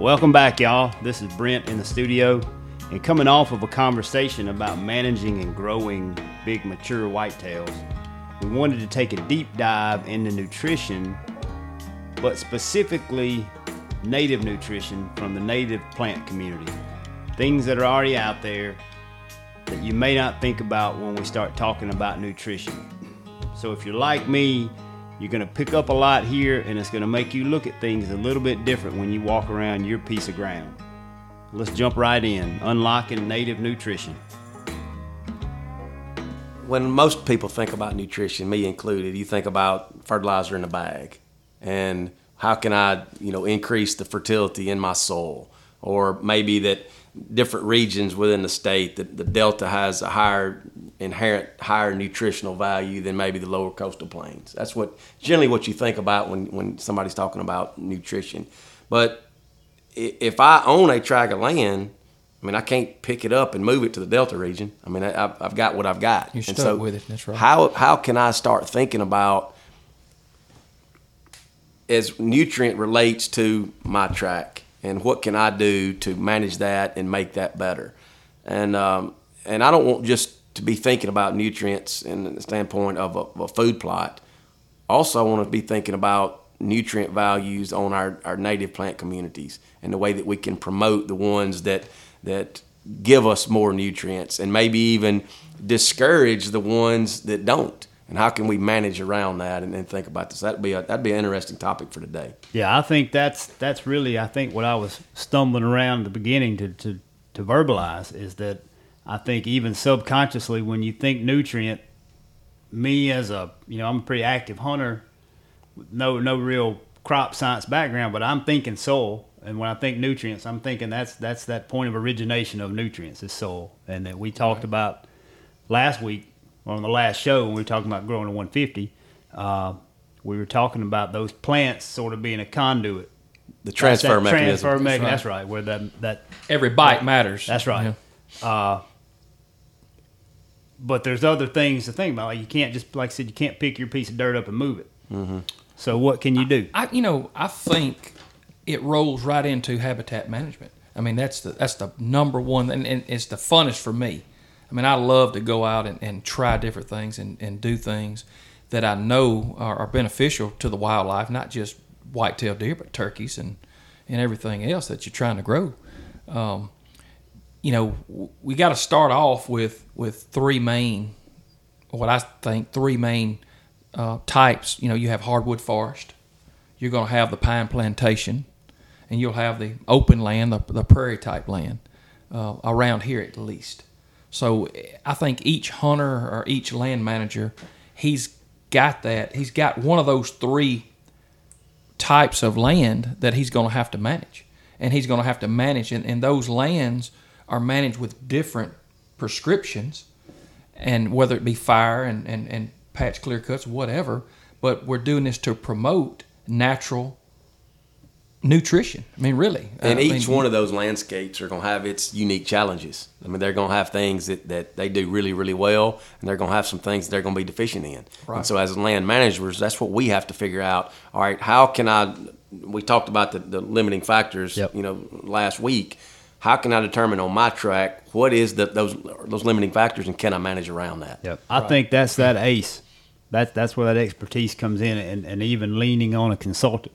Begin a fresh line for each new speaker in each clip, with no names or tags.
Welcome back, y'all. This is Brent in the studio, and coming off of a conversation about managing and growing big mature whitetails, we wanted to take a deep dive into nutrition, but specifically native nutrition from the native plant community. Things that are already out there that you may not think about when we start talking about nutrition. So if you're like me, you're going to pick up a lot here and it's going to make you look at things a little bit different when you walk around your piece of ground. Let's jump right in. Unlocking native nutrition.
When most people think about nutrition, me included, you think about fertilizer in a bag and how can I, you know, increase the fertility in my soil or maybe that different regions within the state that the delta has a higher inherent higher nutritional value than maybe the lower coastal plains. That's what generally what you think about when, when somebody's talking about nutrition. But if I own a tract of land, I mean, I can't pick it up and move it to the Delta region. I mean, I, have got what I've got.
You're stuck so with it. That's right.
How how can I start thinking about as nutrient relates to my tract and what can I do to manage that and make that better? And um, and I don't want just to be thinking about nutrients in the standpoint of a, of a food plot. Also, I want to be thinking about nutrient values on our, our native plant communities and the way that we can promote the ones that that give us more nutrients and maybe even discourage the ones that don't and how can we manage around that and, and think about this? That'd be a, that'd be an interesting topic for today.
Yeah i think that's that's really i think what i was stumbling around at the beginning to, to to verbalize is that I think even subconsciously, when you think nutrient, me as a you know I'm a pretty active hunter, no no real crop science background, but I'm thinking soil. And when I think nutrients, I'm thinking that's that's that point of origination of nutrients is soil, and that we talked about last week on the last show when we were talking about growing a 150. Uh, we were talking about those plants sort of being a conduit.
The transfer mechanism.
Transfer mechanism. That's right. Where that that
every bite matters.
That's right. Yeah. Uh, but there's other things to think about. Like you can't just, like I said, you can't pick your piece of dirt up and move it. Mm-hmm. So what can you do?
I, you know, I think it rolls right into habitat management. I mean, that's the that's the number one, and, and it's the funnest for me. I mean, I love to go out and, and try different things and, and do things that I know are, are beneficial to the wildlife, not just white-tailed deer, but turkeys and and everything else that you're trying to grow. Um, you know, we got to start off with with three main, what I think three main uh, types. You know, you have hardwood forest, you're going to have the pine plantation, and you'll have the open land, the, the prairie type land, uh, around here at least. So I think each hunter or each land manager, he's got that. He's got one of those three types of land that he's going to have to manage, and he's going to have to manage. And, and those lands are managed with different prescriptions, and whether it be fire and, and, and patch clear cuts, whatever. But we're doing this to promote natural nutrition. I mean, really.
Uh, and
I
each
mean,
one of those landscapes are going to have its unique challenges. I mean, they're going to have things that, that they do really, really well, and they're going to have some things they're going to be deficient in. Right. And so, as land managers, that's what we have to figure out. All right, how can I? We talked about the, the limiting factors, yep. you know, last week how can I determine on my track what is the, those those limiting factors and can I manage around that?
Yep. I right. think that's that ace. That's that's where that expertise comes in, and, and even leaning on a consultant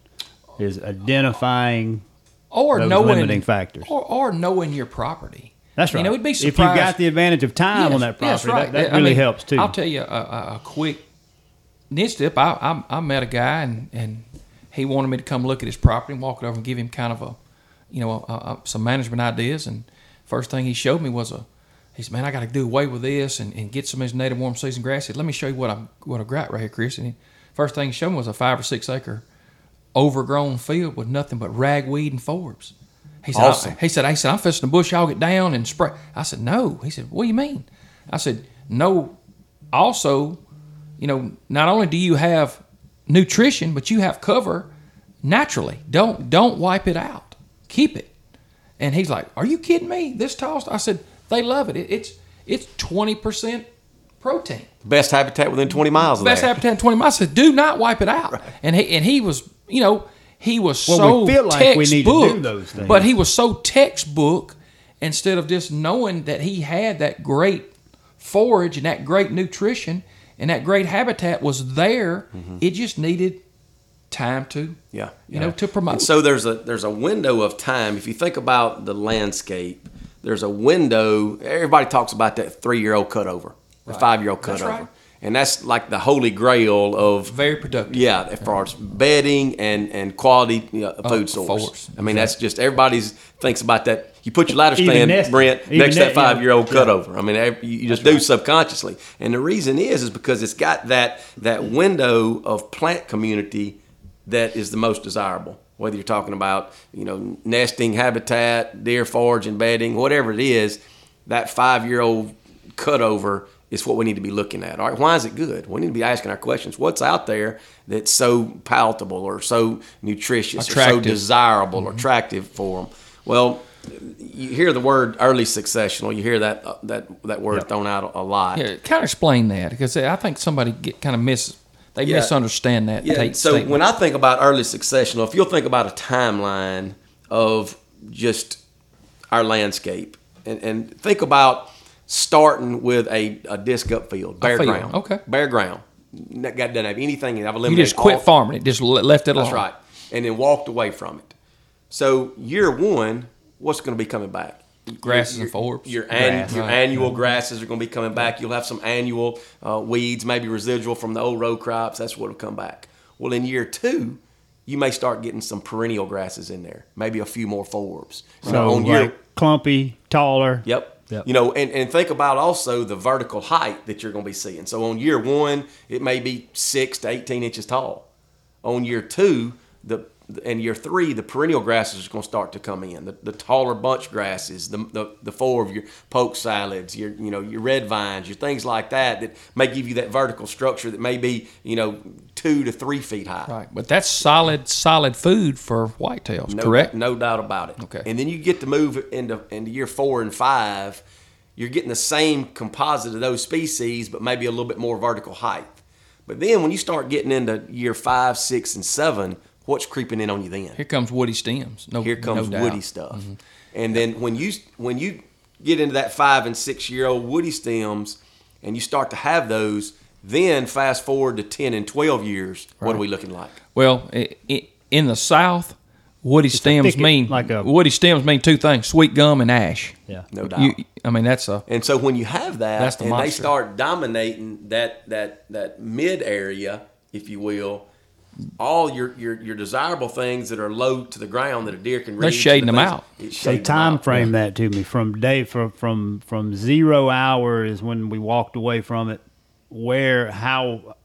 is identifying
or
those
knowing
limiting factors,
or, or knowing your property.
That's right.
You know, it'd be surprised.
if you've got the advantage of time
yes,
on that property.
Right.
That, that really
mean,
helps too.
I'll tell you a, a, a quick niche tip. I, I, I met a guy and and he wanted me to come look at his property and walk it over and give him kind of a you know, uh, uh, some management ideas. And first thing he showed me was a, he said, man, I got to do away with this and, and get some of his native warm season grass. He said, let me show you what I'm what I got right here, Chris. And he, first thing he showed me was a five or six acre overgrown field with nothing but ragweed and forbs. He said,
awesome.
he said, he said, I'm fixing the bush hog get down and spray. I said, no. He said, what do you mean? I said, no. Also, you know, not only do you have nutrition, but you have cover naturally. Don't don't wipe it out keep it. And he's like, "Are you kidding me? This tossed?" I said, "They love it. it it's it's twenty percent protein.
Best habitat within twenty miles.
Of Best
there.
habitat in twenty miles." I said, "Do not wipe it out." Right. And he and he was, you know, he was
Well,
so
we feel like we need to do
textbook,
those things.
but he was so textbook instead of just knowing that he had that great forage and that great nutrition and that great habitat was there. Mm-hmm. It just needed time to
Yeah,
you know to promote.
And so there's a there's a window of time. If you think about the landscape, there's a window. Everybody talks about that three year old cutover, the five year old cutover,
right.
And that's like the holy grail of
very productive.
yeah, as far as bedding and and quality you know, food
of
source.
course.
I mean, that's just everybody's thinks about that. You put your ladder
Even
stand,
nesting.
Brent, next to that five year old cutover. I mean, you you just do subconsciously, and the reason is is because it's got that that window of plant community that is the most desirable. Whether you're talking about you know nesting habitat, deer forage and bedding, whatever it is, that five year old cutover is what we need to be looking at. All right, why is it good? We need to be asking our questions. What's out there that's so palatable or so nutritious or so
Attractive.
desirable or attractive for them? Well, you hear the word early successional. You hear that uh, that that word
Yep.
thrown out a lot.
Yeah, kind of explain that because I think somebody get kind of miss they
Yeah.
misunderstand that.
Yeah. So
statement.
when I think about early successional, if you'll think about a timeline of just our landscape and, and think about starting with a, a disc up field, bare
field,
ground.
okay.
Bare ground. That guy doesn't have anything. I've
you just quit
all-
farming it, just left it alone.
That's right. And then walked away from it. So year one, what's going to be coming back?
Grasses
your,
and forbs.
Your, an,
Grass.
your
Right.
annual grasses are going to be coming back. You'll have some annual uh, weeds, maybe residual from the old row crops. That's what will come back. Well, in year two, you may start getting some perennial grasses in there, maybe a few more forbs. You know,
So
on year,
clumpy, taller.
Yep.
Yep.
You know, and, and think about also the vertical height that you're going to be seeing. So on year one, it may be six to 18 inches tall. On year two, the and year three, the perennial grasses are going to start to come in. The, the taller bunch grasses, the, the the four of your poke salads, your you know your red vines, your things like that that may give you that vertical structure that may be you know two to three feet high.
Right, but that's solid, solid food for whitetails,
No,
correct?
No doubt about it.
Okay.
And then you get to move into into year four and five, you're getting the same composite of those species, but maybe a little bit more vertical height. But then when you start getting into year five, six, and seven, what's creeping in on you then?
Here comes woody stems. No,
Here comes
no. Mm-hmm.
woody stuff. And then when you when you get into that five and six year old woody stems, and you start to have those, then fast forward to ten and twelve years, what are we looking like?
Well, i i in the South, woody stems
thicket,
mean
like a-
woody stems mean two things: sweet gum and ash.
Yeah.
No doubt.
You, I mean, that's a
And so when you have that,
That's the
and they start dominating that that that mid area, if you will, all your, your your desirable things that are low to the ground that a deer can reach.
They're shading them out.
So time frame that to me from day from from from zero hour is when we walked away from it. Where how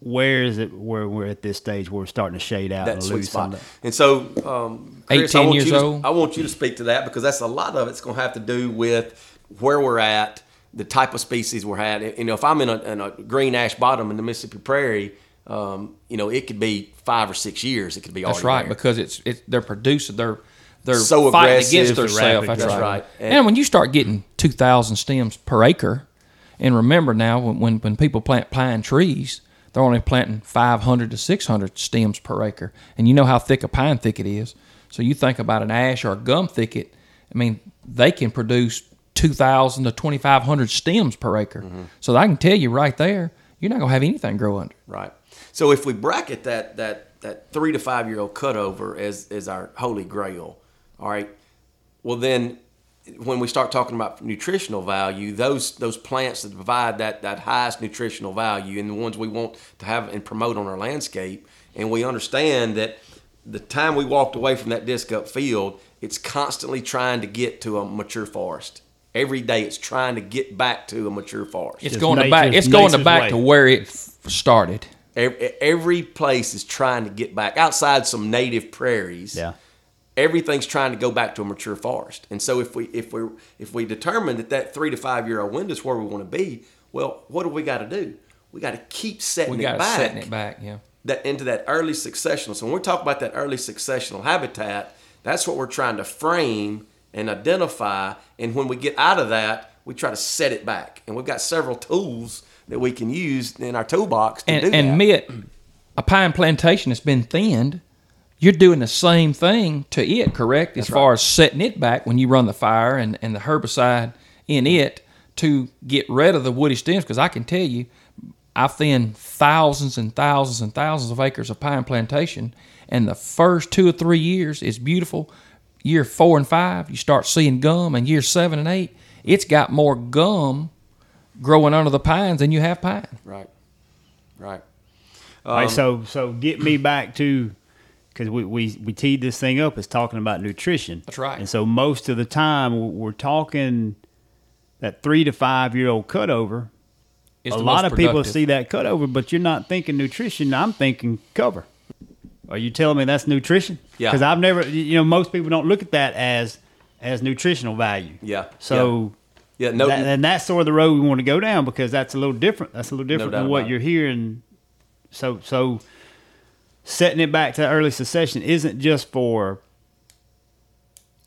where is it where we're at this stage where we're starting to shade out
that
and
sweet
lose some
spot.
of that?
And so, um, Chris, I
18
want
years
you to,
old.
I want you to speak to that because that's a lot of it's going to have to do with where we're at, the type of species we're at. You know, if I'm in a, in a green ash bottom in the Mississippi Prairie, um, you know, it could be five or six years. It could be
that's right
there.
because it's it they're producing they're they're
So
fighting
aggressive,
against themselves.
rapid
That's right.
Right.
And,
And-
when you start getting two thousand stems per acre, and remember now when, when when people plant pine trees, they're only planting five hundred to six hundred stems per acre, and you know how thick a pine thicket is. So you think about an ash or a gum thicket. I mean, they can produce two thousand to twenty five hundred stems per acre.
Mm-hmm.
So I can tell you right there, you're not gonna have anything grow under.
Right. So if we bracket that that that three to five year old cutover as as our holy grail, all right. Well then, when we start talking about nutritional value, those those plants that provide that that highest nutritional value and the ones we want to have and promote on our landscape, and we understand that the time we walked away from that disc up field, it's constantly trying to get to a mature forest. Every day, it's trying to get back to a mature forest.
It's
Just
going to back. It's going to back
way.
to where it started.
Every, every place is trying to get back outside some native prairies.
Yeah.
Everything's trying to go back to a mature forest. And so if we if we if we determine that that three to five year old window is where we want to be, well, what do we got to do? We got to keep setting
We
it
got to
back
setting it back. Yeah.
that into that early successional. So when we talk about that early successional habitat, that's what we're trying to frame and identify. And when we get out of that, we try to set it back. And we've got several tools that we can use in our toolbox to
and
do
and
that.
Mitt, a pine plantation that's been thinned you're doing the same thing to it, correct? As far as setting it back when you run the fire and, and the herbicide in it to get rid of the woody stems. Because I can tell you, I've thinned thousands and thousands and thousands of acres of pine plantation, and the first two or three years is beautiful. Year four and five, you start seeing gum, and year seven and eight, it's got more gum growing under the pines than you have pine.
Right. Right.
All right, um, so so get me back to because we, we we teed this thing up as talking about nutrition.
That's right.
And so most of the time we're- talking that three to five year old cutover.
It's
a
the
lot of people see that cutover, but you're not thinking nutrition. I'm thinking cover. Are you telling me that's nutrition?
Yeah.
Because I've never, you know, most people don't look at that as as nutritional value.
Yeah.
So.
Yeah. No.
that, and that's sort of the road we want to go down because that's a little different. That's a little different
doubt
than what you're hearing. So, so setting it back to early succession isn't just for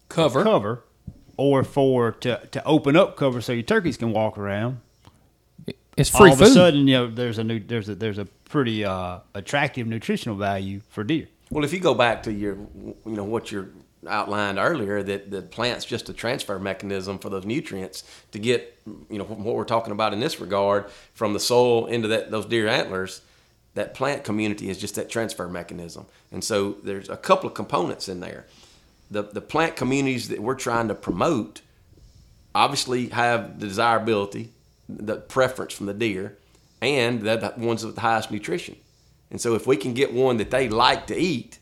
cover.
cover or for to, to open up cover so your turkeys can walk around.
It's free
All
food.
of a sudden, you know, there's a new there's a there's a pretty uh, attractive nutritional value for deer.
Well, if you go back to your, you know, what you outlined earlier, that the plant's just a transfer mechanism for those nutrients to get, you know, what we're talking about in this regard from the soil into that those deer antlers. That plant community is just that transfer mechanism, and so there's a couple of components in there. The the plant communities that we're trying to promote obviously have the desirability, the preference from the deer, and they're the ones with the highest nutrition. And so if we can get one that they like to eat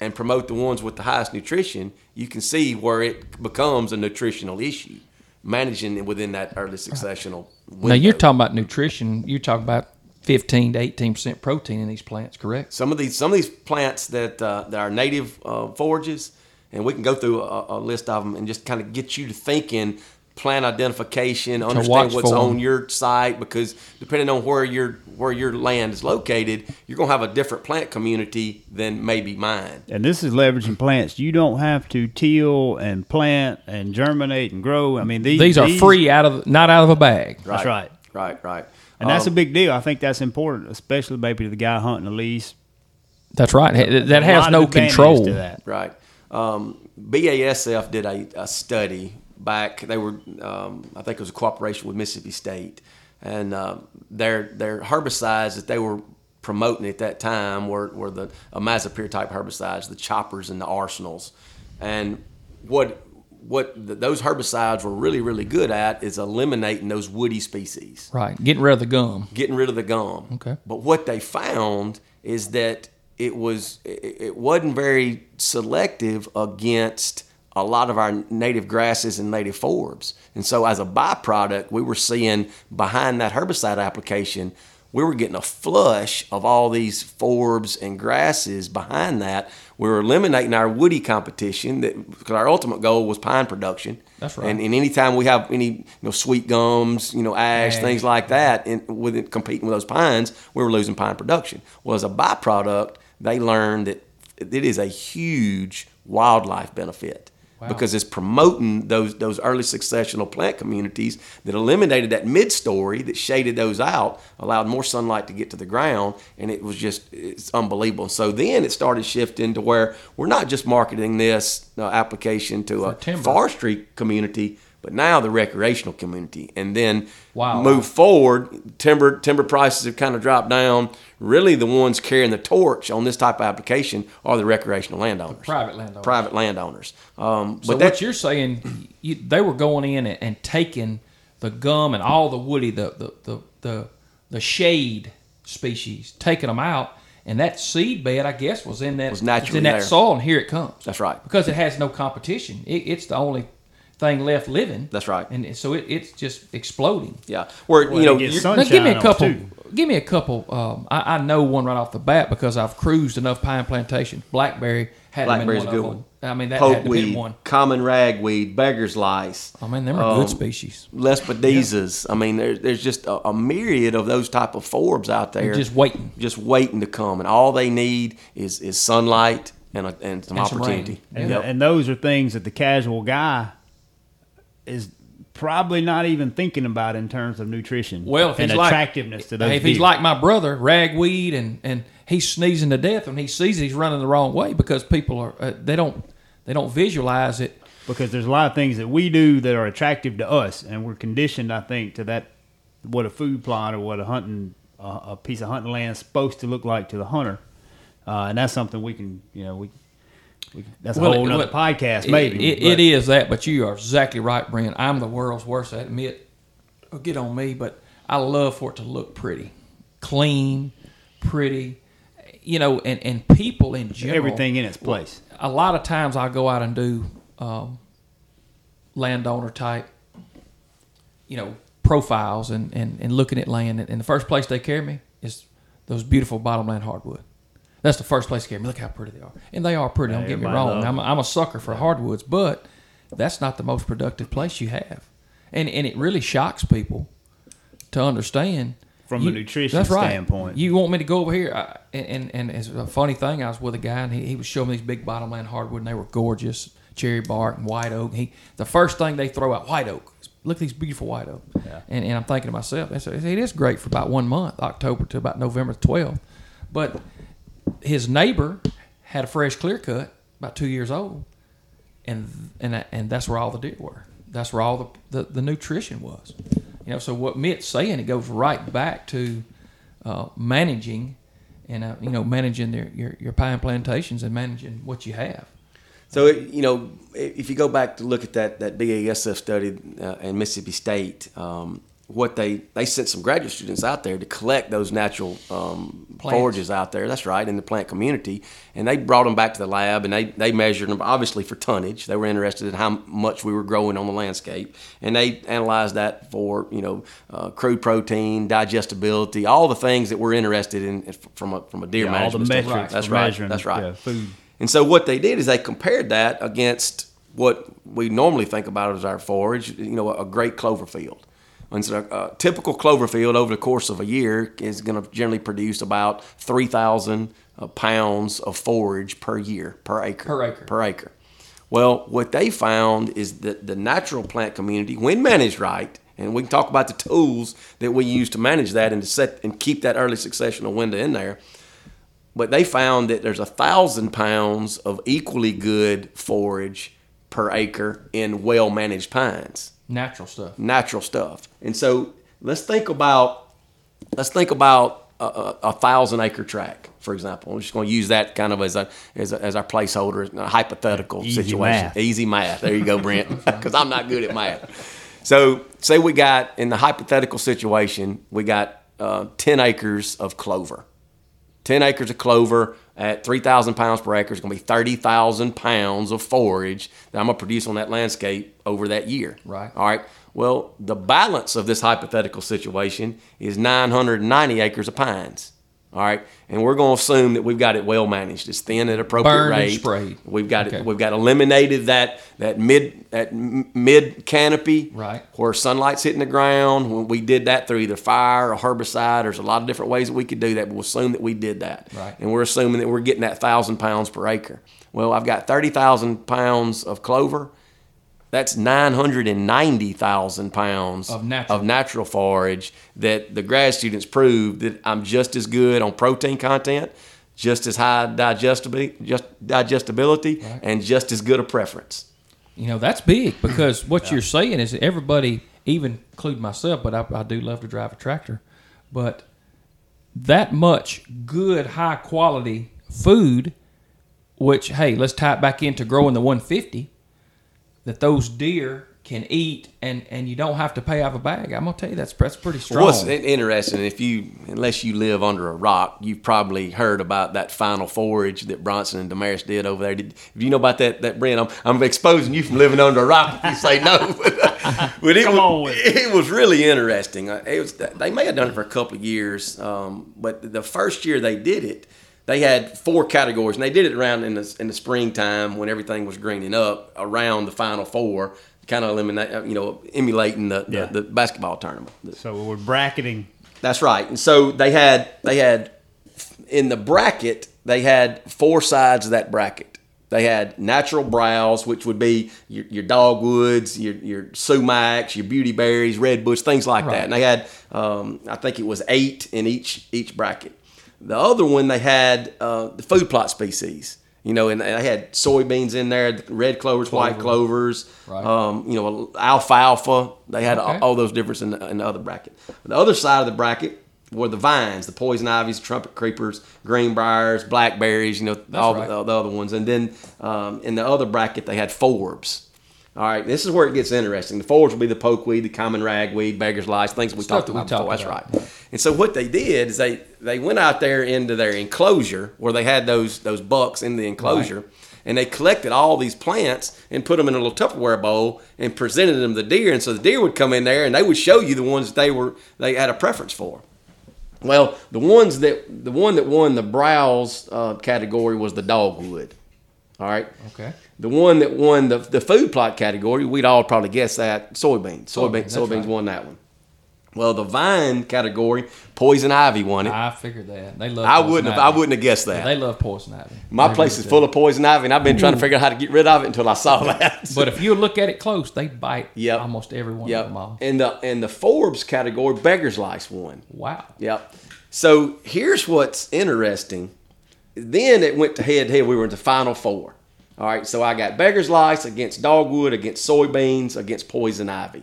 and promote the ones with the highest nutrition, you can see where it becomes a nutritional issue, managing within that early successional window.
Now you're talking about nutrition. You're talking about 15 to 18 percent protein in these plants, correct?
some of these some of these plants that uh, that are native uh, forages, and we can go through a, a list of them and just kind of get you to thinking plant identification, understand what's
for 'em.
on your site because depending on where your where your land is located, you're gonna have a different plant community than maybe mine.
And this is leveraging plants. You don't have to till and plant and germinate and grow. I mean, these
These are free out of not out of a bag.
That's right.
Right, right.
And that's a
Um,
big deal. I think that's important, especially maybe to the guy hunting the lease.
That's right. That
A
has no control.
to that.
Right. Um, BASF did a, a study back. They were, um, I think it was a cooperation with Mississippi State, and uh, their their herbicides that they were promoting at that time were, were the imazapyr type herbicides, the choppers and the arsenals, and what what th those herbicides were really really good at is eliminating those woody species
Right. Getting rid of the gum.
getting rid of the gum.
Okay.
But what they found is that it was it it wasn't very selective against a lot of our native grasses and native forbs. And so as a byproduct, we were seeing behind that herbicide application, we were getting a flush of all these forbs and grasses behind that. We were eliminating our woody competition that because our ultimate goal was pine production.
That's right.
And, and anytime we have any you know sweet gums, you know ash,
Ash.
things like that, in, with it competing with those pines, we were losing pine production. Well, as a byproduct, they learned that it is a huge wildlife benefit because it's promoting those those early successional plant communities that eliminated that mid story that shaded those out, allowed more sunlight to get to the ground, and it was just it's unbelievable. So then it started shifting to where we're not just marketing this uh, application to a
timber.
forestry community, but now the recreational community, and then
Wow.
move forward. Timber timber prices have kind of dropped down. Really, the ones carrying the torch on this type of application are the recreational landowners,
private landowners.
private landowners. Um,
So
but
what you're saying, you, they were going in and, and taking the gum and all the woody, the the, the the the shade species, taking them out, and that seed bed, I guess, was in that
Was naturally
in that
there.
soil, and here it comes.
That's right.
Because it has no competition. It, it's the only thing left living.
That's right.
And so it, it's just exploding.
yeah. Where
Well,
you know
it gets
you're-
sun-
Now give me a couple.
too.
Give me a couple. Um, I, I know one right off the bat because I've cruised enough pine plantation. Blackberry had them in
Blackberry's
one
a good one.
I mean that had to be one.
common ragweed, beggar's lice.
I mean them are
Um,
good species.
Lespedezas. I mean, there, there's just a, a myriad of those type of forbs out there,
They're just waiting.
just waiting to come, and all they need is is sunlight and a, and some
And
opportunity.
rain.
And,
Yep.
and those are things that the casual guy is probably not even thinking about in terms of nutrition
Well, if
and
he's like-
attractiveness to those
if he's like my brother, ragweed and and he's sneezing to death when he sees it, he's running the wrong way because people are uh, they don't they don't visualize it.
because there's a lot of things that we do that are attractive to us, and we're conditioned, I think, to that what a food plot or what a hunting uh, a piece of hunting land is supposed to look like to the hunter, uh, and that's something we can, you know, we, that's a
Well,
whole other podcast, maybe.
it,
but-
it is that, but you are exactly right, Brent. I'm the world's worst at admit. It'll get on me, but I love for it to look pretty, clean, pretty. You know, and, and people in general.
everything in its place.
a lot of times I'll go out and do um, landowner type, you know, profiles and, and, and looking at land. And, and the first place they carry me is those beautiful bottomland hardwood. That's the first place they carry me. Look how pretty they are. And they are pretty, don't get me wrong. I'm a, I'm a sucker for hardwoods, but that's not the most productive place you have. And, and it really shocks people to understand
From a nutrition
that's right.
standpoint.
You want me to go over here? I, and and it's a funny thing. I was with a guy and he, he was showing me these big bottomland hardwood and they were gorgeous, cherry bark and white oak. He the first thing they throw out white oak. Look at these beautiful white oak.
Yeah.
And, and I'm thinking to myself, it is great for about one month, October to about November 12th. But his neighbor had a fresh clear cut, about two years old, and and and that's where all the deer were. That's where all the, the, the nutrition was. You know, so what Mitt's saying, it goes right back to uh, managing and uh, you know managing their, your your pine plantations and managing what you have.
So it, you know, if you go back to look at that that BASF study uh, in Mississippi State, um, what they they sent some graduate students out there to collect those natural um, forages out there. That's right in the plant community, and they brought them back to the lab and they they measured them obviously for tonnage. They were interested in how much we were growing on the landscape, and they analyzed that for you know uh, crude protein, digestibility, all the things that we're interested in from a from a deer
Yeah, all the metrics
That's right. That's right.
yeah, food.
And so what they did is they compared that against what we normally think about as our forage, you know, a great clover field. And so a typical clover field over the course of a year is going to generally produce about 3,000 uh, pounds of forage per year, per acre.
Per acre.
Per acre. Well, what they found is that the natural plant community, when managed right, and we can talk about the tools that we use to manage that and to set and keep that early successional window in there, but they found that there's a thousand pounds of equally good forage per acre in well managed pines
Natural stuff.
natural stuff. And so let's think about let's think about a, a, a thousand acre tract for example. I'm just going to use that kind of as a as, a, as our placeholder a hypothetical
Easy
situation.
math.
easy math. There you go brent because i'm not good at math. So say we got in the hypothetical situation we got uh, 10 acres of clover. 10 acres of clover at 3,000 pounds per acre is going to be 30,000 pounds of forage that I'm going to produce on that landscape over that year.
Right.
All right. Well, the balance of this hypothetical situation is 990 acres of pines. All right. And we're going to assume that we've got it well managed. It's thin at appropriate
and
rate.
sprayed.
We've got
Okay.
it. We've got eliminated that that mid that mid canopy
Right.
where sunlight's hitting the ground. When we did that through either fire or herbicide, there's a lot of different ways that we could do that. But we'll assume that we did that,
Right.
and we're assuming that we're getting that thousand pounds per acre. Well, I've got thirty thousand pounds of clover. That's nine hundred and ninety thousand pounds
Of natural.
of natural forage that the grad students proved that I'm just as good on protein content, just as high digestibility, just digestibility, and just as good a preference.
You know, that's big because what you're saying is that everybody, even including myself, but I, I do love to drive a tractor, but that much good, high quality food, which, hey, let's tie it back into growing the 150, that those deer can eat and, and you don't have to pay off a bag. I'm going to tell you, that's, that's pretty strong.
What's in- interesting, if you, unless you live under a rock, you've probably heard about that final forage that Bronson and Demarais did over there. Did, if you know about that, that Brent, I'm, I'm exposing you from living under a rock if you say no. but it,
Come
was,
on with it.
it was really interesting. Uh, It was, they may have done it for a couple of years, um, but the first year they did it, they had four categories, and they did it around in the in the springtime when everything was greening up around the final four, kind of eliminate, uh, you know, emulating the,
Yeah.
the, the basketball tournament.
So we're bracketing.
That's right. And so they had they had in the bracket they had four sides of that bracket. They had natural browse, which would be your, your dogwoods, your your sumacs, your beauty berries, red bush, things like
Right.
that. And they had um, I think it was eight in each each bracket. The other one they had uh, the food plot species. You know, and they had soybeans in there, red clovers, white clovers,
Right.
um, you know, alfalfa. They had
Okay.
all, all those difference in the, in the other bracket. The other side of the bracket were the vines, the poison ivies, trumpet creepers, greenbriers, blackberries. You know, all
right.
the, the other ones. And then um, in the other bracket they had forbs. All right, this is where it gets interesting. The forbs will be the pokeweed, the common ragweed, beggar's lice, things we
Stuff
talked
we
about
talked
before.
about.
That's right. And so what they did is they they went out there into their enclosure where they had those those bucks in the enclosure, and they collected all these plants and put them in a little Tupperware bowl and presented them to the deer. And so the deer would come in there and they would show you the ones that they were they had a preference for. Well, the ones that the one that won the browse uh, category was the dogwood. All right.
Okay.
The one that won the, the food plot category, we'd all probably guess that soybeans. Soybeans,
Soybeans,
soybeans
right.
won that one. Well, the vine category, poison ivy won it.
I figured that they love.
I wouldn't have. I wouldn't have guessed
Yeah,
that.
they love poison ivy.
My
They
place
really
is
do.
full of poison ivy, and I've been trying to figure out how to get rid of it until I saw that.
But if you look at it close, they bite
Yep.
almost every one
yep.
of them all.
And the and the forbs category, beggars lice won.
Wow.
Yep. So here's what's interesting. Then it went to head to head. We were in the final four. All right. So I got beggars lice against dogwood, against soybeans, against poison ivy.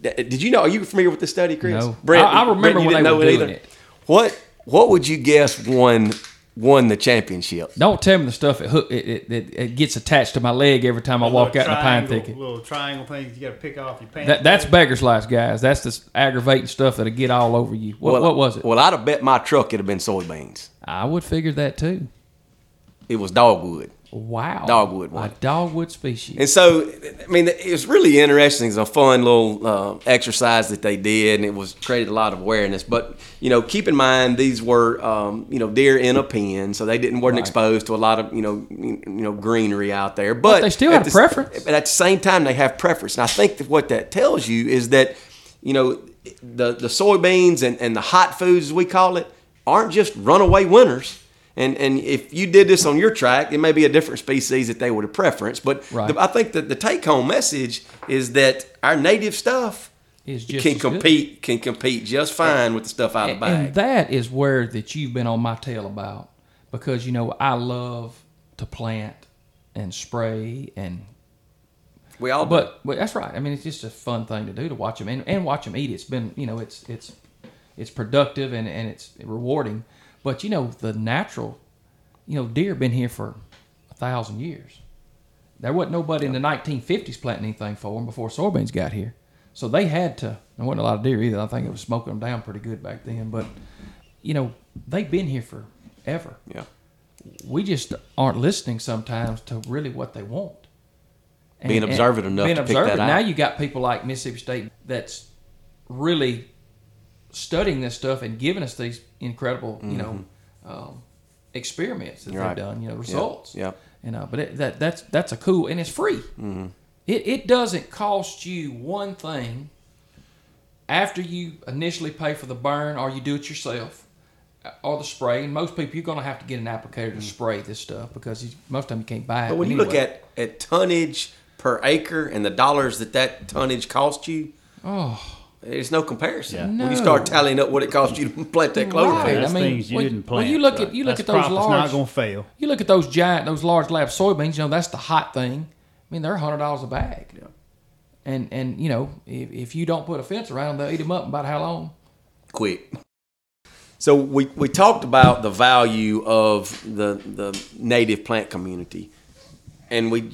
D- uh, Did you know? Are you familiar with this study, Chris?
No. I- I remember
you
when they
know
were
it
doing
either?
it.
What What would you guess won won the championship?
Don't tell me the stuff that hook, it, it, it, it gets attached to my leg every time I walk out in a pine thicket.
Little triangle things you got to pick off your pants.
That, that's beggar's lice, guys. That's the aggravating stuff that'll get all over you. What, what was it?
Well, I'd have bet my truck it'd have been soybeans.
I would figure that too.
It was dogwood.
Wow.
Dogwood
A dogwood species.
And so, I mean, it was really interesting. It's a fun little uh, exercise that they did, and it was created a lot of awareness. But you know, keep in mind these were um, you know deer in a pen, so they didn't weren't
Right.
exposed to a lot of you know you know greenery out there. But,
they still have
the-
preference.
But at the same time, they have preference, and I think that what that tells you is that you know the the soybeans and, and the hot foods as we call it aren't just runaway winners. And, and if you did this on your track, it may be a different species that they would have preferenced. But
Right.
the, I think that the take home message is that our native stuff
Is just
can
as good.
compete can compete just fine with the stuff out of the bag.
and that is where that you've been on my tail about because you know I love to plant and spray and
we all
but but that's right. I mean, it's just a fun thing to do to watch them and, and watch them eat. It's been you know it's it's it's productive and, and it's rewarding. But you know the natural, you know, deer been here for a thousand years. There wasn't nobody in the 1950s planting anything for them before soybeans got here. So they had to. There wasn't a lot of deer either. I think it was smoking them down pretty good back then. But you know they've been here forever.
yeah.
We just aren't listening sometimes to really what they want. And-
Being observant enough
being
to pick
observant.
that
Now you got people like Mississippi State that's really studying this stuff and giving us these incredible, you know, um, experiments that
Mm-hmm. Right.
they've done, you know, results.
Yep.
You know, but it, that that's that's a cool and it's free.
Mm-hmm.
It it doesn't cost you one thing after you initially pay for the burn or you do it yourself uh, or the spray. And most people you're going to have to get an applicator to spray this stuff because you, most of the time you can't buy it.
Mm-hmm. But when you look at, at tonnage per acre and the dollars that that tonnage cost you,
oh.
There's no comparison.
Yeah.
When you start tallying up what it cost you to plant that clover
Right.
field.
That's
I mean,
things you
when-
didn't
when
plant.
you look at- you look
That's
at those large-
not going to fail.
You look at those giant, those Large Lad soybeans. You know that's the hot thing. I mean, they're hundred dollars a bag.
Yeah.
And and you know if, if you don't put a fence around them, they'll eat them up in about how long?
quick. So we, we talked about the value of the the native plant community, and we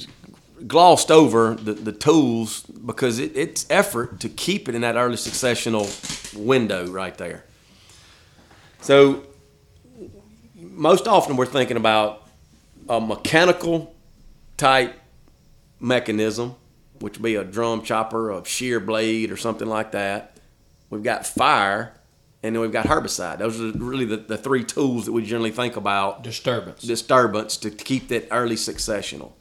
glossed over the, the tools because it, it's effort to keep it in that early successional window right there. So most often we're thinking about a mechanical type mechanism, which would be a drum chopper, a shear blade, or something like that. We've got fire, and then we've got herbicide. Those are really the, the three tools that we generally think about
Disturbance.
disturbance to, to keep that early successional.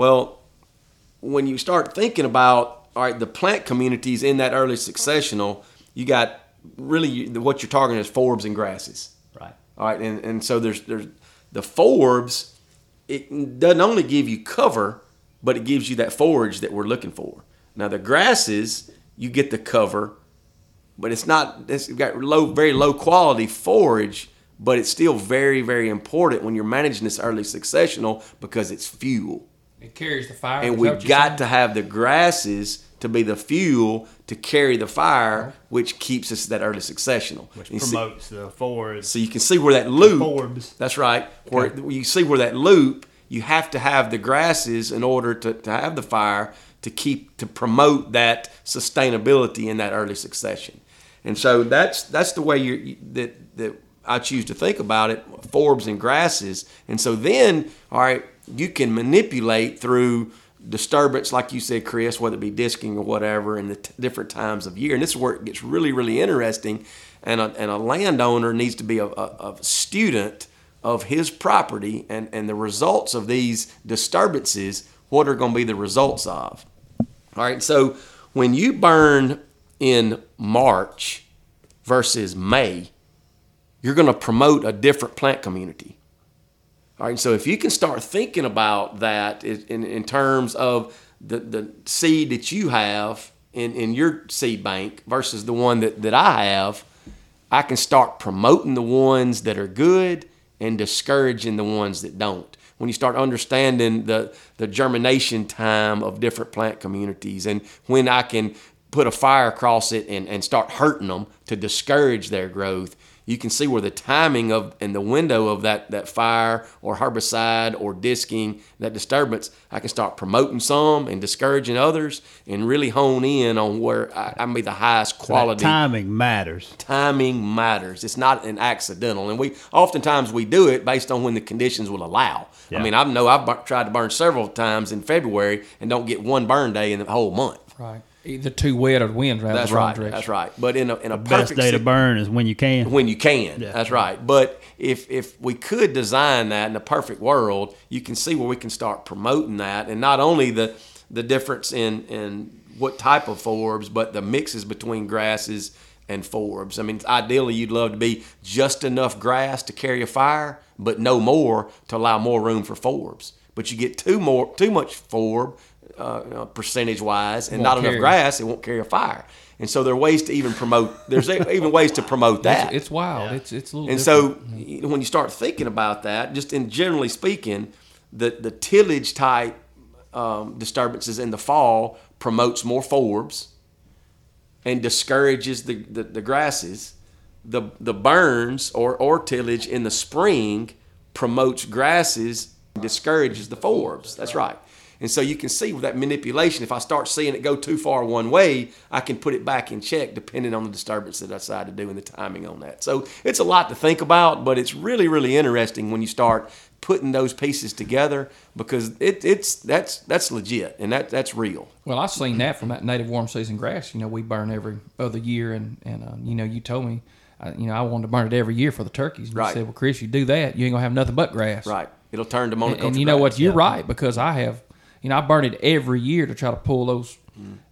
Well, when you start thinking about all right, the plant communities in that early successional, you got really what you're targeting is forbs and grasses.
Right.
All right, and, and so there's there's the forbs. It doesn't only give you cover, but it gives you that forage that we're looking for. Now the grasses, you get the cover, but it's not. It's got low, very low quality forage, but it's still very, very important when you're managing this early successional because it's fuel.
It carries the fire.
And we
that
got
saying?
to have the grasses to be the fuel to carry the fire, which keeps us that early successional.
Which
You see-
promotes the forwards.
so you can see where that loop.
forbs.
That's right. Where you see where that loop, you have to have the grasses in order to, to have the fire to keep to promote that sustainability in that early succession. And so that's that's the way you you- that that I choose to think about it, forbs and grasses. And so then, all right, you can manipulate through disturbance, like you said, Chris, whether it be disking or whatever, in the t- different times of year. And this is where it gets really, really interesting. And a, and a landowner needs to be a, a, a student of his property and, and the results of these disturbances, what are going to be the results of. All right, so when you burn in March versus May, you're going to promote a different plant community. All right, so if you can start thinking about that in, in, terms of the, the seed that you have in, in your seed bank versus the one that, that I have, I can start promoting the ones that are good and discouraging the ones that don't. When you start understanding the, the germination time of different plant communities and when I can put a fire across it and, and start hurting them to discourage their growth, you can see where the timing of and the window of that, that fire or herbicide or disking, that disturbance, I can start promoting some and discouraging others and really hone in on where I, I can be the highest
That
quality
timing matters.
timing matters. It's not an accidental, and we oftentimes we do it based on when the conditions will allow.
Yeah.
I mean, I know I've bur- tried to burn several times in February and don't get one burn day in the whole month.
right. Either too wet or the wind's right
That's
the
right.
direction.
That's right. But in a in a
Best
perfect
day to burn is when you can.
when you can.
Yeah.
That's right. But if if we could design that in a perfect world, you can see where we can start promoting that, and not only the the difference in in what type of forbs, but the mixes between grasses and forbs. I mean, ideally, you'd love to be just enough grass to carry a fire, but no more to allow more room for forbs. But you get too more too much forb uh, you know, percentage wise, and
Won't
not enough grass, it won't carry a fire. And so there are ways to even promote. There's even ways to promote that.
It's, it's wild. It's it's a little.
And
different.
so you when you start thinking about that, just in generally speaking, the the tillage type um, disturbances in the fall promotes more forbs and discourages the, the, the grasses. The the burns or, or tillage in the spring promotes grasses, discourages the forbs. That's right. And so you can see with that manipulation, if I start seeing it go too far one way, I can put it back in check depending on the disturbance that I decide to do and the timing on that. So it's a lot to think about, but it's really, really interesting when you start putting those pieces together because it, it's that's that's legit and that that's real.
Well, I've seen that from that native warm season grass. You know, we burn every other year, and and uh, you know, you told me, uh, you know, I wanted to burn it every year for the turkeys. And
Right.
You said, well, Chris, you do that, you ain't gonna have nothing but grass.
Right. It'll turn to
And,
monoculture.
and you know
grass.
what? You're right because I have, you know, I burn it every year to try to pull those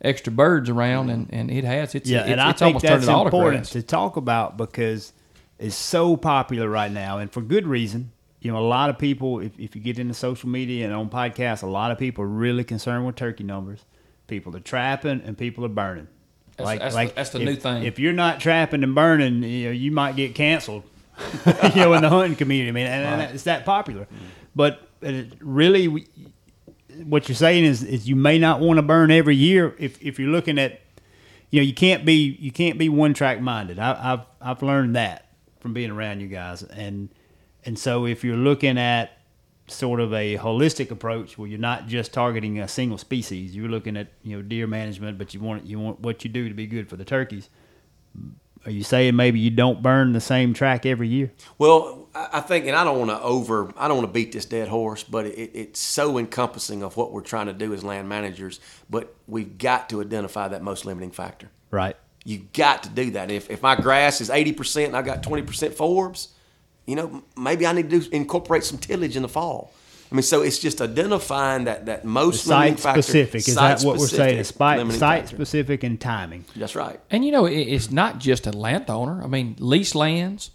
extra birds around, mm. and, and it has. It's
Yeah,
it's,
and I
it's
think that's important to talk about because it's so popular right now, and for good reason. You know, a lot of people, if, if you get into social media and on podcasts, a lot of people are really concerned with turkey numbers. People are trapping and people are burning.
That's- that's the- that's the
if,
new thing.
If you're not trapping and burning, you know, you might get canceled. you know, in the hunting community, I mean, and, and it's that popular. But it really, we- what you're saying is, is you may not want to burn every year if, if you're looking at you know you can't be you can't be one track minded. I, I've I've learned that from being around you guys, and and so if you're looking at sort of a holistic approach where you're not just targeting a single species, you're looking at you know deer management, but you want you want what you do to be good for the turkeys. Are you saying maybe you don't burn the same track every year?
Well, I I think, and I don't want to over, I don't want to beat this dead horse, but it, it's so encompassing of what we're trying to do as land managers. But we've got to identify that most limiting factor.
Right.
You got to do that. If, if my grass is 80% and I got 20% forbs, you know, maybe I need to do, incorporate some tillage in the fall. I mean, so it's just identifying that, that most limiting
Site
factor.
specific. Is that what we're saying?
site-specific
Site,
limiting
site
factor.
specific and timing.
That's right.
And you know, it's not just a landowner. I mean, lease lands.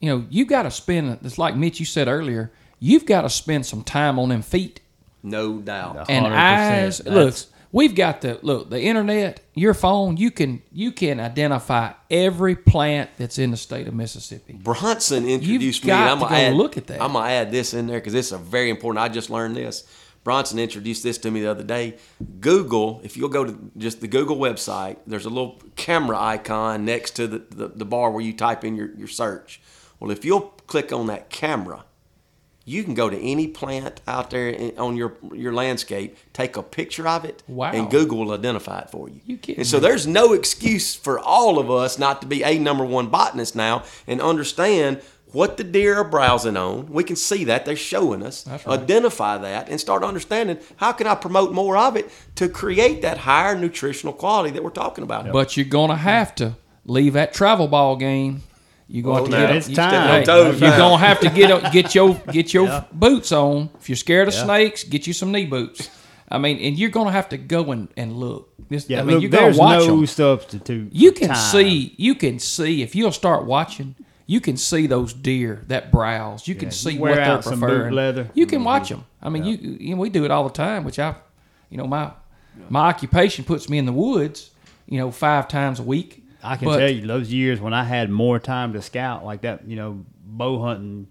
You know, you got to spend. It's like Mitch, you said earlier. You've got to spend some time on them feet
No doubt.
and
100%.
eyes. Look, We've got the look the internet, your phone. You can you can identify every plant that's in the state of Mississippi.
Bronson introduced me.
got
and I'm
to
gonna
go
add,
look at that.
I'm gonna add this in there because this is very important. I just learned this. Bronson introduced this to me the other day. Google, if you'll go to just the Google website, there's a little camera icon next to the, the, the bar where you type in your, your search. Well, if you'll click on that camera, you can go to any plant out there on your your landscape, take a picture of it,
Wow.
and Google will identify it for you.
You kidding
and so there's no excuse for all of us not to be a number one botanist now and understand what the deer are browsing on. We can see that they're showing us,
right.
identify that, and start understanding how can I promote more of it to create that higher nutritional quality that we're talking about.
But you're gonna have to leave that travel ball game. You're going
Oh,
to get
it's
you-
time.
you're gonna have to get get your get your
Yeah.
boots on. If you're scared of
Yeah.
snakes, get you some knee boots. I mean, and you're gonna have to go and, and look. This,
Yeah,
I mean,
look,
you
there's
watch
no
'em.
substitute.
You can
time.
see, you can see if you'll start watching. You can see those deer that browse. You can
Yeah,
see
you
what they're
out some boot
preferring.
leather.
You can mm-hmm. watch them. I mean, you, you know, we do it all the time. Which I, you know, my my occupation puts me in the woods. You know, five times a week.
I can
But-
tell you those years when I had more time to scout like that, you know, bow hunting.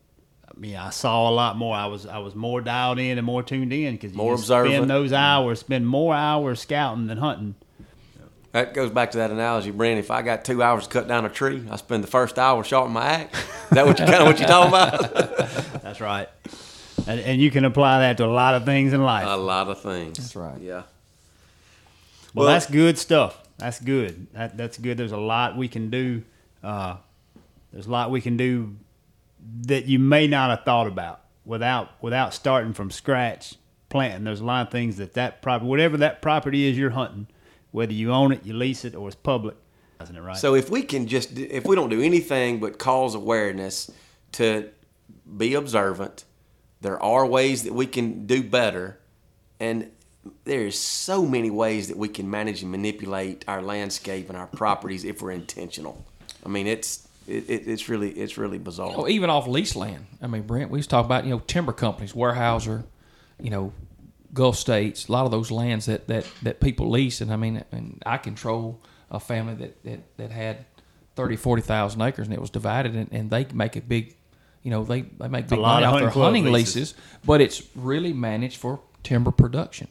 I mean, I saw a lot more. I was I was more dialed in and more tuned in because you
More
just
observant.
spend those hours, spend more hours scouting than hunting.
That goes back to that analogy, Brent. If I got two hours to cut down a tree, I spend the first hour sharpening my axe. Is that what you kind of what you're talking about?
That's right. And, and you can apply that to a lot of things in life.
a lot of things.
That's right.
Yeah.
Well,
Well-
that's good stuff. That's good. That that's good. There's a lot we can do. Uh, there's a lot we can do that you may not have thought about without without starting from scratch planting. There's a lot of things that that property, whatever that property is you're hunting, whether you own it, you lease it, or it's public, isn't it right?
So if we can just, if we don't do anything but cause awareness to be observant, there are ways that we can do better, and there's so many ways that we can manage and manipulate our landscape and our properties if we're intentional. I mean, it's it, it, it's really it's really bizarre.
Oh, even off lease land. I mean, Brent, we was talking about you know timber companies, Weyerhaeuser, you know, Gulf States, a lot of those lands that that that people lease, and I mean, and I control a family that that, that had 30, 40,000 acres, and it was divided, and, and they make a big, you know, they they make big
lot
money
of
off their
hunting
hunting
leases.
leases, but it's really managed for timber production.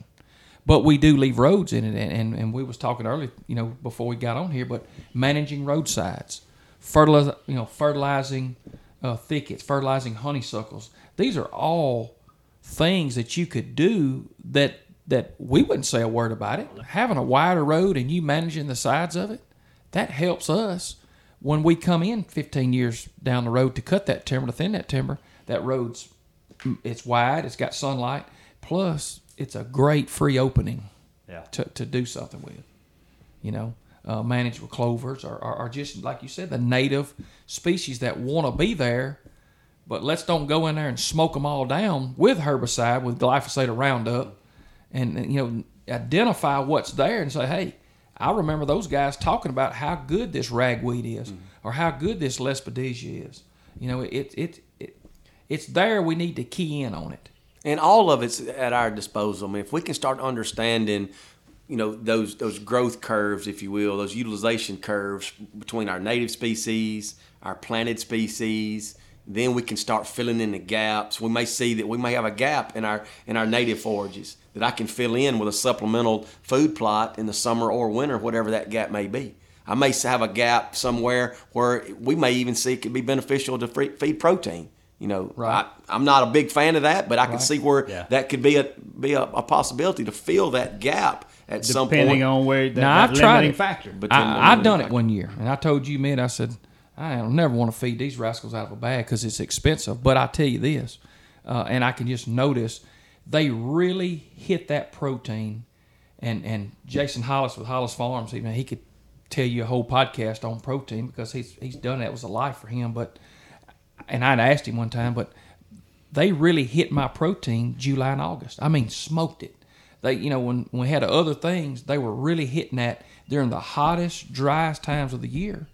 But we do leave roads in it, and, and, and we was talking earlier, you know, before we got on here, but managing roadsides, fertilize, you know, fertilizing uh, thickets, fertilizing honeysuckles. These are all things that you could do that that we wouldn't say a word about it. Having a wider road and you managing the sides of it, that helps us when we come in 15 years down the road to cut that timber, to thin that timber. That road's it's wide, it's got sunlight, plus it's a great free opening
yeah.
to, to do something with. You know, uh, manage with clovers or, or, or just like you said, the native species that want to be there. But let's don't go in there and smoke them all down with herbicide, with glyphosate or Roundup, and and, you know identify what's there and say, hey, I remember those guys talking about how good this ragweed is, or how good this lespedeza is. You know, it it it it's there. We need to key in on it.
And all of it's at our disposal. I mean, if we can start understanding, you know, those those growth curves, if you will, those utilization curves between our native species, our planted species, then we can start filling in the gaps. We may see that we may have a gap in our in our native forages that I can fill in with a supplemental food plot in the summer or winter, whatever that gap may be. I may have a gap somewhere where we may even see it could be beneficial to feed protein. You know,
Right.
I, I'm not a big fan of that, but I can
Right.
see where
Yeah.
that could be a be a, a possibilty to fill that gap at some point.
Depending on where that,
Now,
that
I've tried
limiting
it.
factor.
But-
I've done it one year, and I told you, man, I said, I don't never want to feed these rascals out of a bag because it's expensive. But I tell you this, uh, and I can just notice they really hit that protein. And and Jason Hollis with Hollis Farms, he, man, he could tell you a whole podcast on protein because he's he's done that. It was a life for him. But and I'd asked him one time, but they really hit my protein July and August. I mean, smoked it. They, you know, when, when we had other things, they were really hitting that during the hottest, driest times of the year.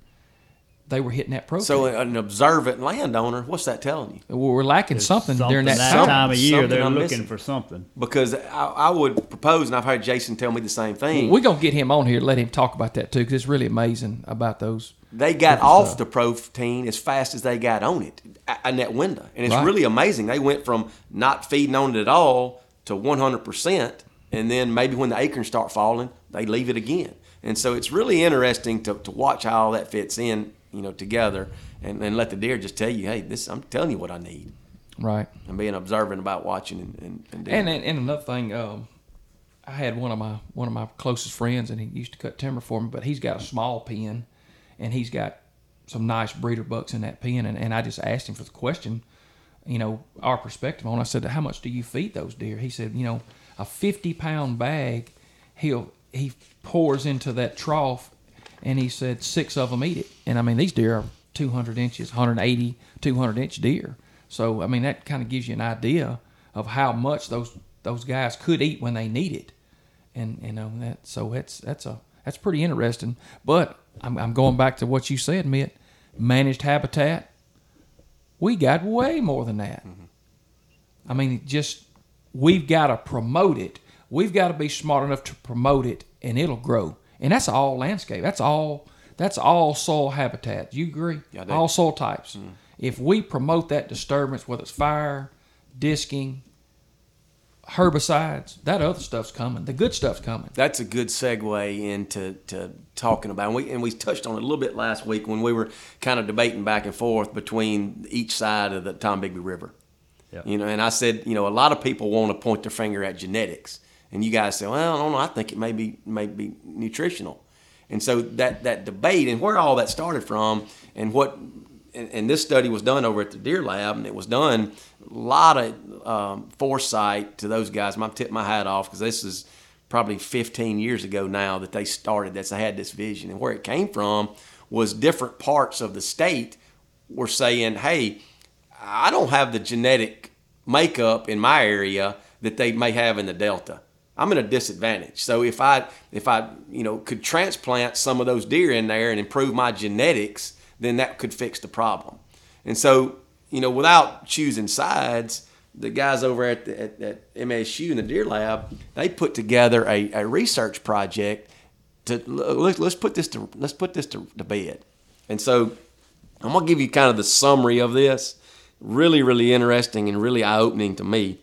they were hitting that protein.
So an observant landowner, what's that telling you?
we're lacking something, during that,
that
time.
time of year. They're
I'm
looking
missing.
for something.
Because I, I would propose, and I've heard Jason tell me the same thing.
We're gonna get him on here, let him talk about that too, because it's really amazing about those.
They got off the protein as fast as they got on it in that window. And it's
Right.
really amazing. They went from not feeding on it at all to 100%. And then maybe when the acorns start falling, they leave it again. And so it's really interesting to, to watch how all that fits in, you know, together and, and let the deer just tell you, hey, this I'm telling you what I need.
Right.
And being observant about watching and, and, and doing
And and, and another thing, um, I had one of my one of my closest friends, and he used to cut timber for me. But he's got a small pen, and he's got some nice breeder bucks in that pen. And, and I just asked him for the question, you know, our perspective on. it. I said, "How much do you feed those deer?" He said, "You know, a fifty pound bag, he'll he pours into that trough, and he said six of them eat it. And I mean, these deer are 200 inches, 180, 200 inch deer. So I mean, that kind of gives you an idea of how much those those guys could eat when they need it. And you know that so that's that's a that's pretty interesting. But I'm, I'm going back to what you said, Mitt. Managed habitat. We got way more than that. Mm-hmm. I mean, just we've got to promote it. We've got to be smart enough to promote it, and it'll grow. And that's all landscape. That's all. That's all soil habitat. You agree?
Yeah,
all soil types. Mm-hmm. If we promote that disturbance, whether it's fire, disking, herbicides, that other stuff's coming. The good stuff's coming.
That's a good segue into to talking about, and we and we touched on it a little bit last week when we were kind of debating back and forth between each side of the Tombigbee River.
Yep.
You know, and I said, you know, a lot of people want to point their finger at genetics, and you guys say, well, I don't know, I think it may be may be nutritional, and so that that debate and where all that started from, and what. And, and this study was done over at the Deer Lab, and it was done a lot of um, foresight to those guys. I'm tip my hat off because this is probably 15 years ago now that they started this. They had this vision, and where it came from was different parts of the state were saying, "Hey, I don't have the genetic makeup in my area that they may have in the Delta. I'm at a disadvantage. So if I if I you know could transplant some of those deer in there and improve my genetics, then that could fix the problem. And so you know without choosing sides, the guys over at, the, at, at MSU in the Deer Lab they put together a, a research project to let's, let's put this to let's put this to, to bed. And so I'm gonna give you kind of the summary of this. Really, really interesting and really eye opening to me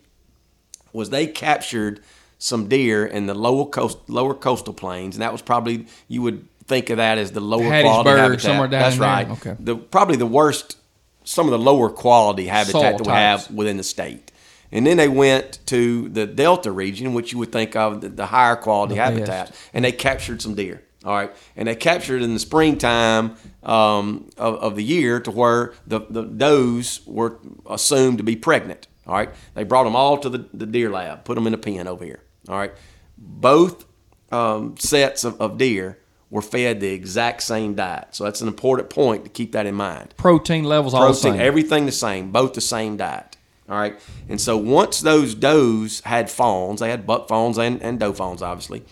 was they captured some deer in the lower coast lower coastal plains, and that was probably you would think of that as the lower quality habitat.
somewhere down
That's right.
Okay.
The probably the worst, some of the lower quality habitat
Soil
that we
types.
have within the state. And then they went to the Delta region, which you would think of the, the higher quality
The
habitat,
best.
and they captured some deer. All right, and they captured in the springtime um, of, of the year to where the, the does were assumed to be pregnant. All right, they brought them all to the, the deer lab, put them in a pen over here. All right, both um, sets of, of deer were fed the exact same diet, so that's an important point to keep that in mind
Protein levels all the
protein,
same.
everything the same, both the same diet. All right. And so once those does had fawns, they had buck fawns and, and doe fawns, obviously.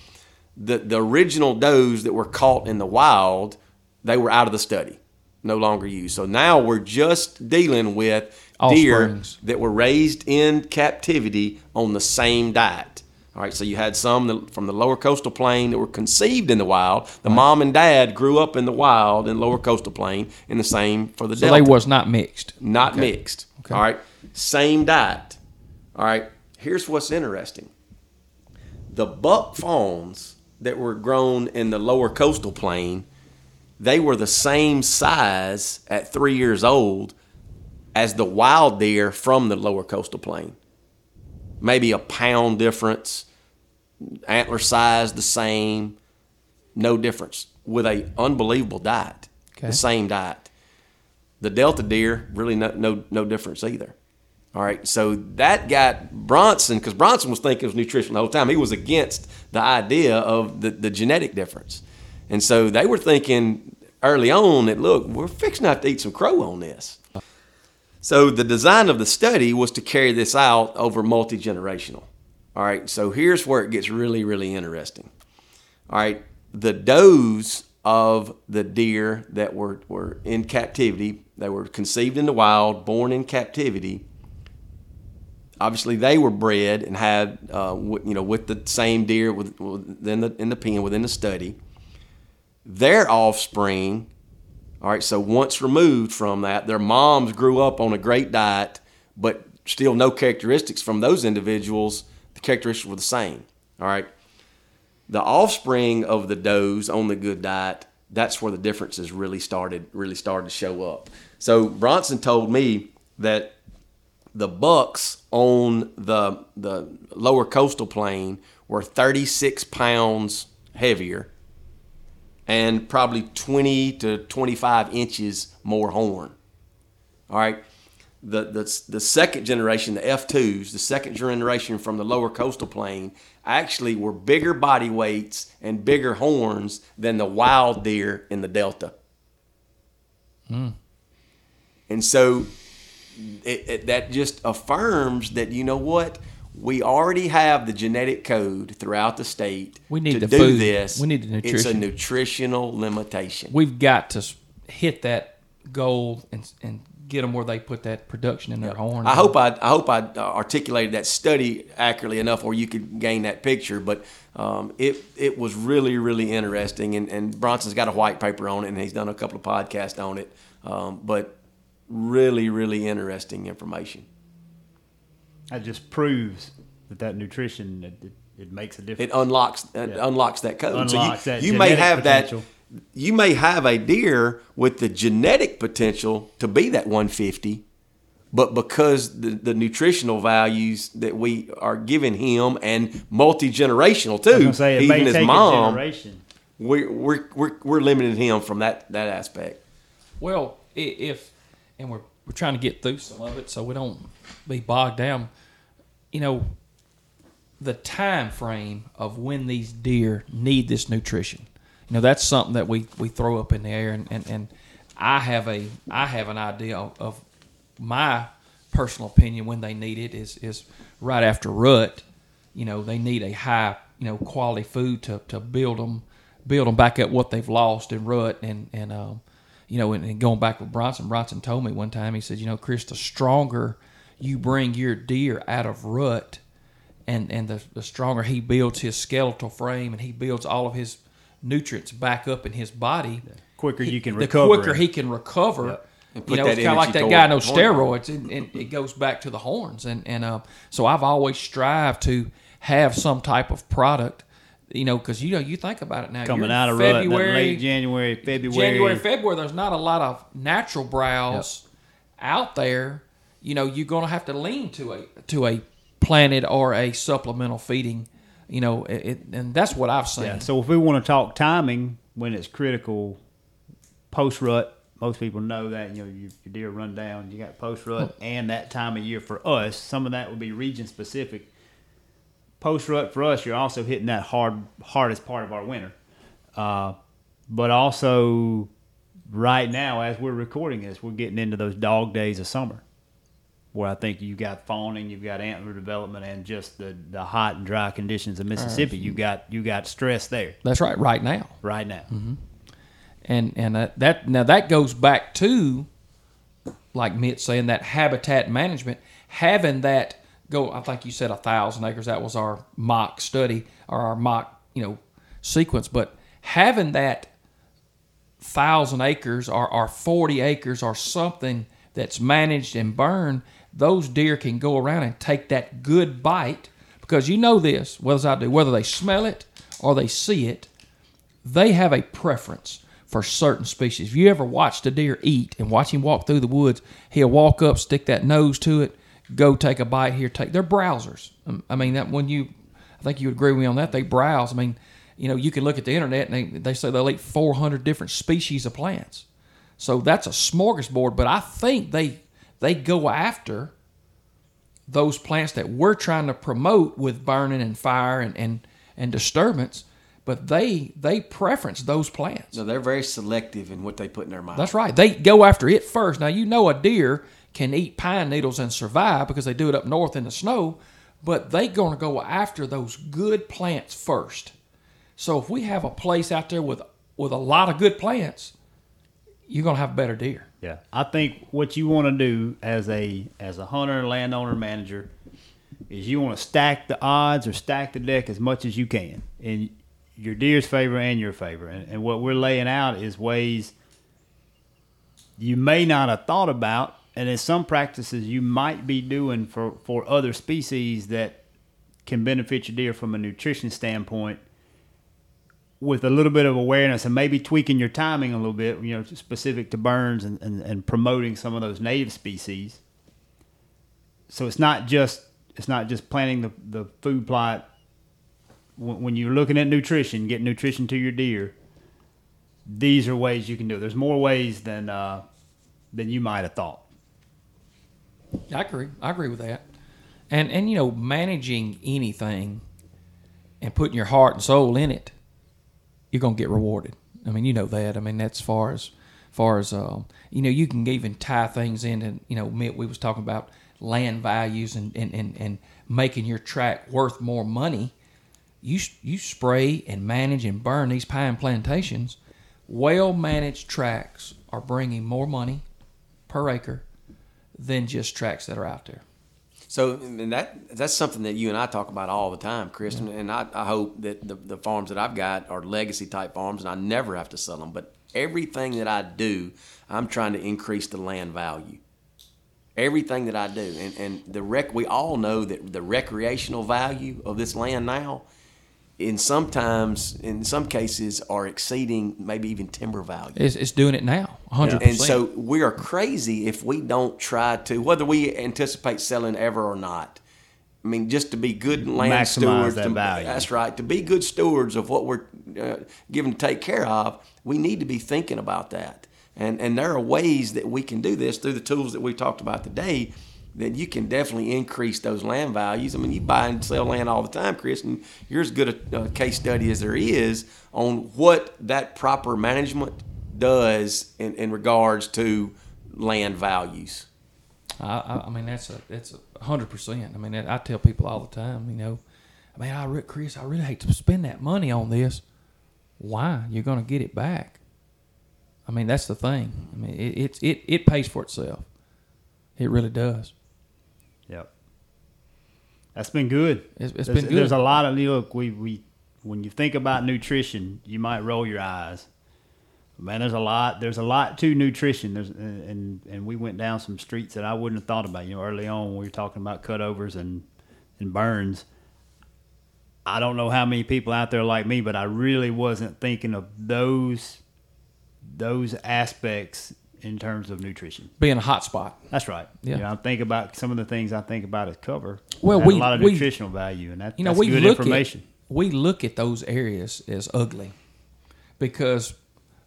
The the original does that were caught in the wild, they were out of the study, no longer used. So now we're just dealing with deer that were raised in captivity on the same diet. All right, so you had some from the lower coastal plain that were conceived in the wild. The mom and dad grew up in the wild in lower coastal plain, and the same for the
so
delta
they was not mixed.
not
Okay.
mixed.
Okay.
All right, same diet. All right, here's what's interesting: the buck fawns that were grown in the lower coastal plain, they were the same size at three years old as the wild deer from the lower coastal plain. Maybe a pound difference, antler size the same, no difference with a unbelievable diet,
Okay.
the same diet the Delta deer really no no no difference either. All right, so that got Bronson because Bronson was thinking it was nutrition the whole time. He was against the idea of the, the genetic difference, and so they were thinking early on that look, we're fixing to have to eat some crow on this. So the design of the study was to carry this out over multi generational. All right, so here's where it gets really really interesting. All right, the does of the deer that were, were in captivity. They were conceived in the wild, born in captivity. Obviously, they were bred and had, uh, you know, with the same deer with, within the in the pen within the study. Their offspring, all right. So once removed from that, their moms grew up on a great diet, but still no characteristics from those individuals. The characteristics were the same. All right the offspring of the does on the good diet, that's where the differences really started really started to show up. So Bronson told me that the bucks on the the lower coastal plain were 36 pounds heavier and probably 20 to 25 inches more horn. All right. The, the, the second generation, the F2s, the second generation from the lower coastal plain, actually were bigger body weights and bigger horns than the wild deer in the Delta.
Hmm.
And so it, it, that just affirms that, you know what? We already have the genetic code throughout the state
We need
to do
food.
this.
We need the nutrition.
It's a nutritional limitation.
We've got to hit that goal and and get them where they put that production in their horn.
I hope I, I hope I uh, articulated that study accurately enough, where you could gain that picture. But um, it it was really really interesting, and, and Bronson's got a white paper on it, and he's done a couple of podcasts on it. Um, but really really interesting information.
That just proves that that nutrition it, it, it makes a difference.
It
difference.
unlocks it
Yeah.
unlocks that code.
Unlocks
so you,
that
you may have
potential.
that. You may have a deer with the genetic potential to be that 150, but because the, the nutritional values that we are giving him and multi generational too,
gonna say it
even
may
his
take
mom, we're, we're, we're, we're limiting him from that, that aspect.
Well, if and we're we're trying to get through some of it so we don't be bogged down. You know, the time frame of when these deer need this nutrition. You know, that's something that we, we throw up in the air and, and, and I have a I have an idea of, my personal opinion when they need it is is right after rut. You know, they need a high you know quality food to, to build them build them back up what they've lost in rut and and um, you know and, and going back with Bronson. Bronson told me one time he said, you know, Chris, the stronger you bring your deer out of rut, and and the, the stronger he builds his skeletal frame and he builds all of his nutrients back up in his body,
quicker you can
the
recover
quicker
it.
he can recover.
Yep.
You know, it's kind of like that guy no steroids, and, and it goes back to the horns. And and uh, so I've always strived to have some type of product, you know, because you know you think about it now.
coming out of rut,
February,
late January, February.
January, February, there's not a lot of natural browse out there. You know, you're going to have to lean to a to a planted or a supplemental feeding. You know, it, it, and that's what I've seen.
Yeah. So if we want to talk timing when it's critical, post rut, most people know that you know your, your deer run down. You got post rut and that time of year for us. Some of that will be region specific. Post rut for us, you're also hitting that hard hardest part of our winter, uh, but also right now as we're recording this, we're getting into those dog days of summer, where I think you've got fawning, you've got antler development, and just the, the hot and dry conditions of Mississippi. You got you got stress there
That's right. Right now.
right now.
and and uh, that now that goes back to like Mitt saying that habitat management having that go i think you said a thousand acres that was our mock study or our mock you know sequence but having that thousand acres or, or 40 acres or something that's managed and burned those deer can go around and take that good bite because you know this whether I do whether they smell it or they see it they have a preference for certain species. If you ever watched a deer eat and watch him walk through the woods, he'll walk up, stick that nose to it, go take a bite here, take. They're browsers. Um, I mean, that when you, I think you would agree with me on that. They browse. I mean, you know, you can look at the internet and they, they say they'll eat 400 different species of plants. So that's a smorgasbord. But I think they they go after those plants that we're trying to promote with burning and fire and and, and disturbance. But they they preference those plants.
So they're very selective in what they put in their mouth.
That's right. They go after it first. Now you know a deer can eat pine needles and survive because they do it up north in the snow, but they going to go after those good plants first. So if we have a place out there with with a lot of good plants, you're gonna have better deer.
Yeah, I think what you want to do as a as a hunter, landowner, manager is you want to stack the odds or stack the deck as much as you can in your deer's favor and your favor. And, and what we're laying out is ways you may not have thought about, and in some practices you might be doing for for other species that can benefit your deer from a nutrition standpoint with a little bit of awareness and maybe tweaking your timing a little bit, you know, specific to burns and, and, and promoting some of those native species. So it's not just it's not just planting the, the food plot. When, when you're looking at nutrition, getting nutrition to your deer. These are ways you can do it. There's more ways than uh, than you might have thought.
I agree. I agree with that. And and you know, managing anything and putting your heart and soul in it, you're gonna get rewarded. I mean, you know that. I mean, that's far as far as uh, you know, you can even tie things in, and you know, Mitt, we was talking about land values and and, and, and making your track worth more money. You you spray and manage and burn these pine plantations. Well managed tracks are bringing more money per acre than just tracks that are out there.
So and that that's something that you and I talk about all the time, Chris. And, and I, I hope that the, the farms that I've got are legacy type farms, and I never have to sell them. But everything that I do, I'm trying to increase the land value. Everything that I do, and and the rec, we all know that the recreational value of this land now, in sometimes in some cases, are exceeding maybe even timber value.
It's, it's doing it now, 100%.
And so we are crazy if we don't try to, whether we anticipate selling ever or not. I mean, just to be good land
Maximize
stewards.
that
to-
value.
That's right. To be good stewards of what we're uh, given to take care of, we need to be thinking about that. And and there are ways that we can do this through the tools that we talked about today. That you can definitely increase those land values. I mean, you buy and sell land all the time, Chris, and you're as good a, a case study as there is on what that proper management does in, in regards to land values.
I, I, I mean, that's a that's a hundred percent. I mean, that, I tell people all the time. You know, I mean, I re- Chris, I really hate to spend that money on this. Why? You're going to get it back. I mean, that's the thing. I mean, it it it, it pays for itself. It really does.
Yep. That's been good.
It's- it's
there's,
been good.
There's a lot of look. We we when you think about nutrition, you might roll your eyes. Man, there's a lot. There's a lot to nutrition. There's and and we went down some streets that I wouldn't have thought about. You know, early on we were talking about cutovers and and burns. I don't know how many people out there like me, but I really wasn't thinking of those those aspects in terms of nutrition.
Being a hot spot.
That's right.
Yeah.
You know, I think about some of the things I think about as cover.
Well,
have
we-
a lot of
we-
nutritional value, and that,
You know,
that's
we
good
look
information.
at we look at those areas as ugly because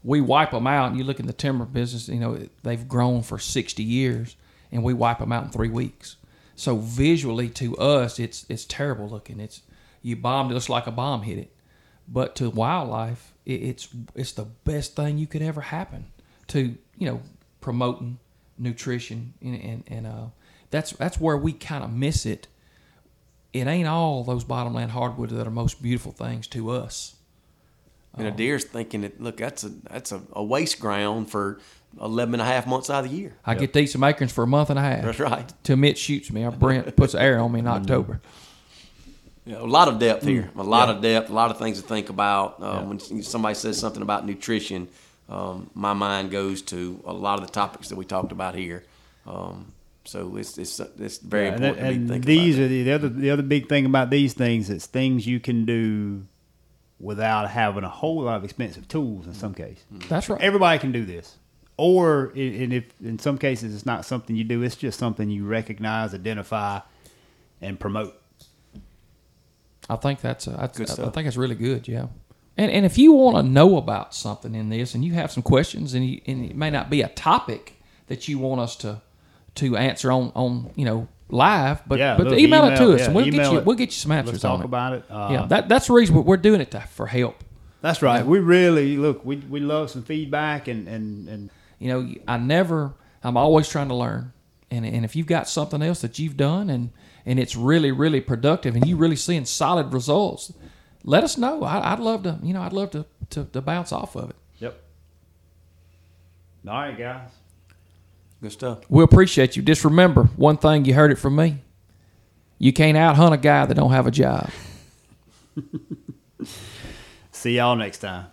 we wipe them out. And you look in the timber business, you know they've grown for sixty years, and we wipe them out in three weeks. So visually, to us, it's it's terrible looking. It's you bombed it looks like a bomb hit it, but to wildlife, it, it's it's the best thing you could ever happen to you know promoting nutrition and and, and uh, that's that's where we kind of miss it it ain't all those bottomland hardwoods that are most beautiful things to us.
And a deer's thinking that look, that's a that's a, a waste ground for 11 and a half months out of the year.
I get to eat some acorns for a month and a half.
That's right.
Till Mitch shoots me or Brent puts air on me in October.
You know, a lot of depth here. A lot of depth. A lot of things to think about. Um, When somebody says something about nutrition, um, my mind goes to a lot of the topics that we talked about here. Um, so it's it's it's very
Yeah,
important
that-
to be
and these
about
are the, the other the other big thing about these things. It's things you can do without having a whole lot of expensive tools. In some cases,
That's right.
everybody can do this. Or and if in some cases it's not something you do, it's just something you recognize, identify, and promote.
I think that's, uh, that's
Good
I, I think that's really good. Yeah. And and if you want to know about something in this, and you have some questions, and, you, and it may not be a topic that you want us to to answer on on you know live, but
Yeah,
but
look,
email, it to us,
yeah,
and we'll get you
it.
we'll get you some answers
Let's talk
on it.
about it. Uh,
yeah, that that's the reason we're- we're doing it to, for help.
that's right. We really look. We we love some feedback and and and
You know, I never. I'm always trying to learn, and and if you've got something else that you've done and and it's really really productive, and you're really seeing solid results, let us know. I, would love to, you know, I'd love to, to, to bounce off of it. Yep.
All right, guys.
Good stuff.
We appreciate you. Just remember one thing you heard it from me. You can't out hunt a guy that don't have a job.
See y'all next time.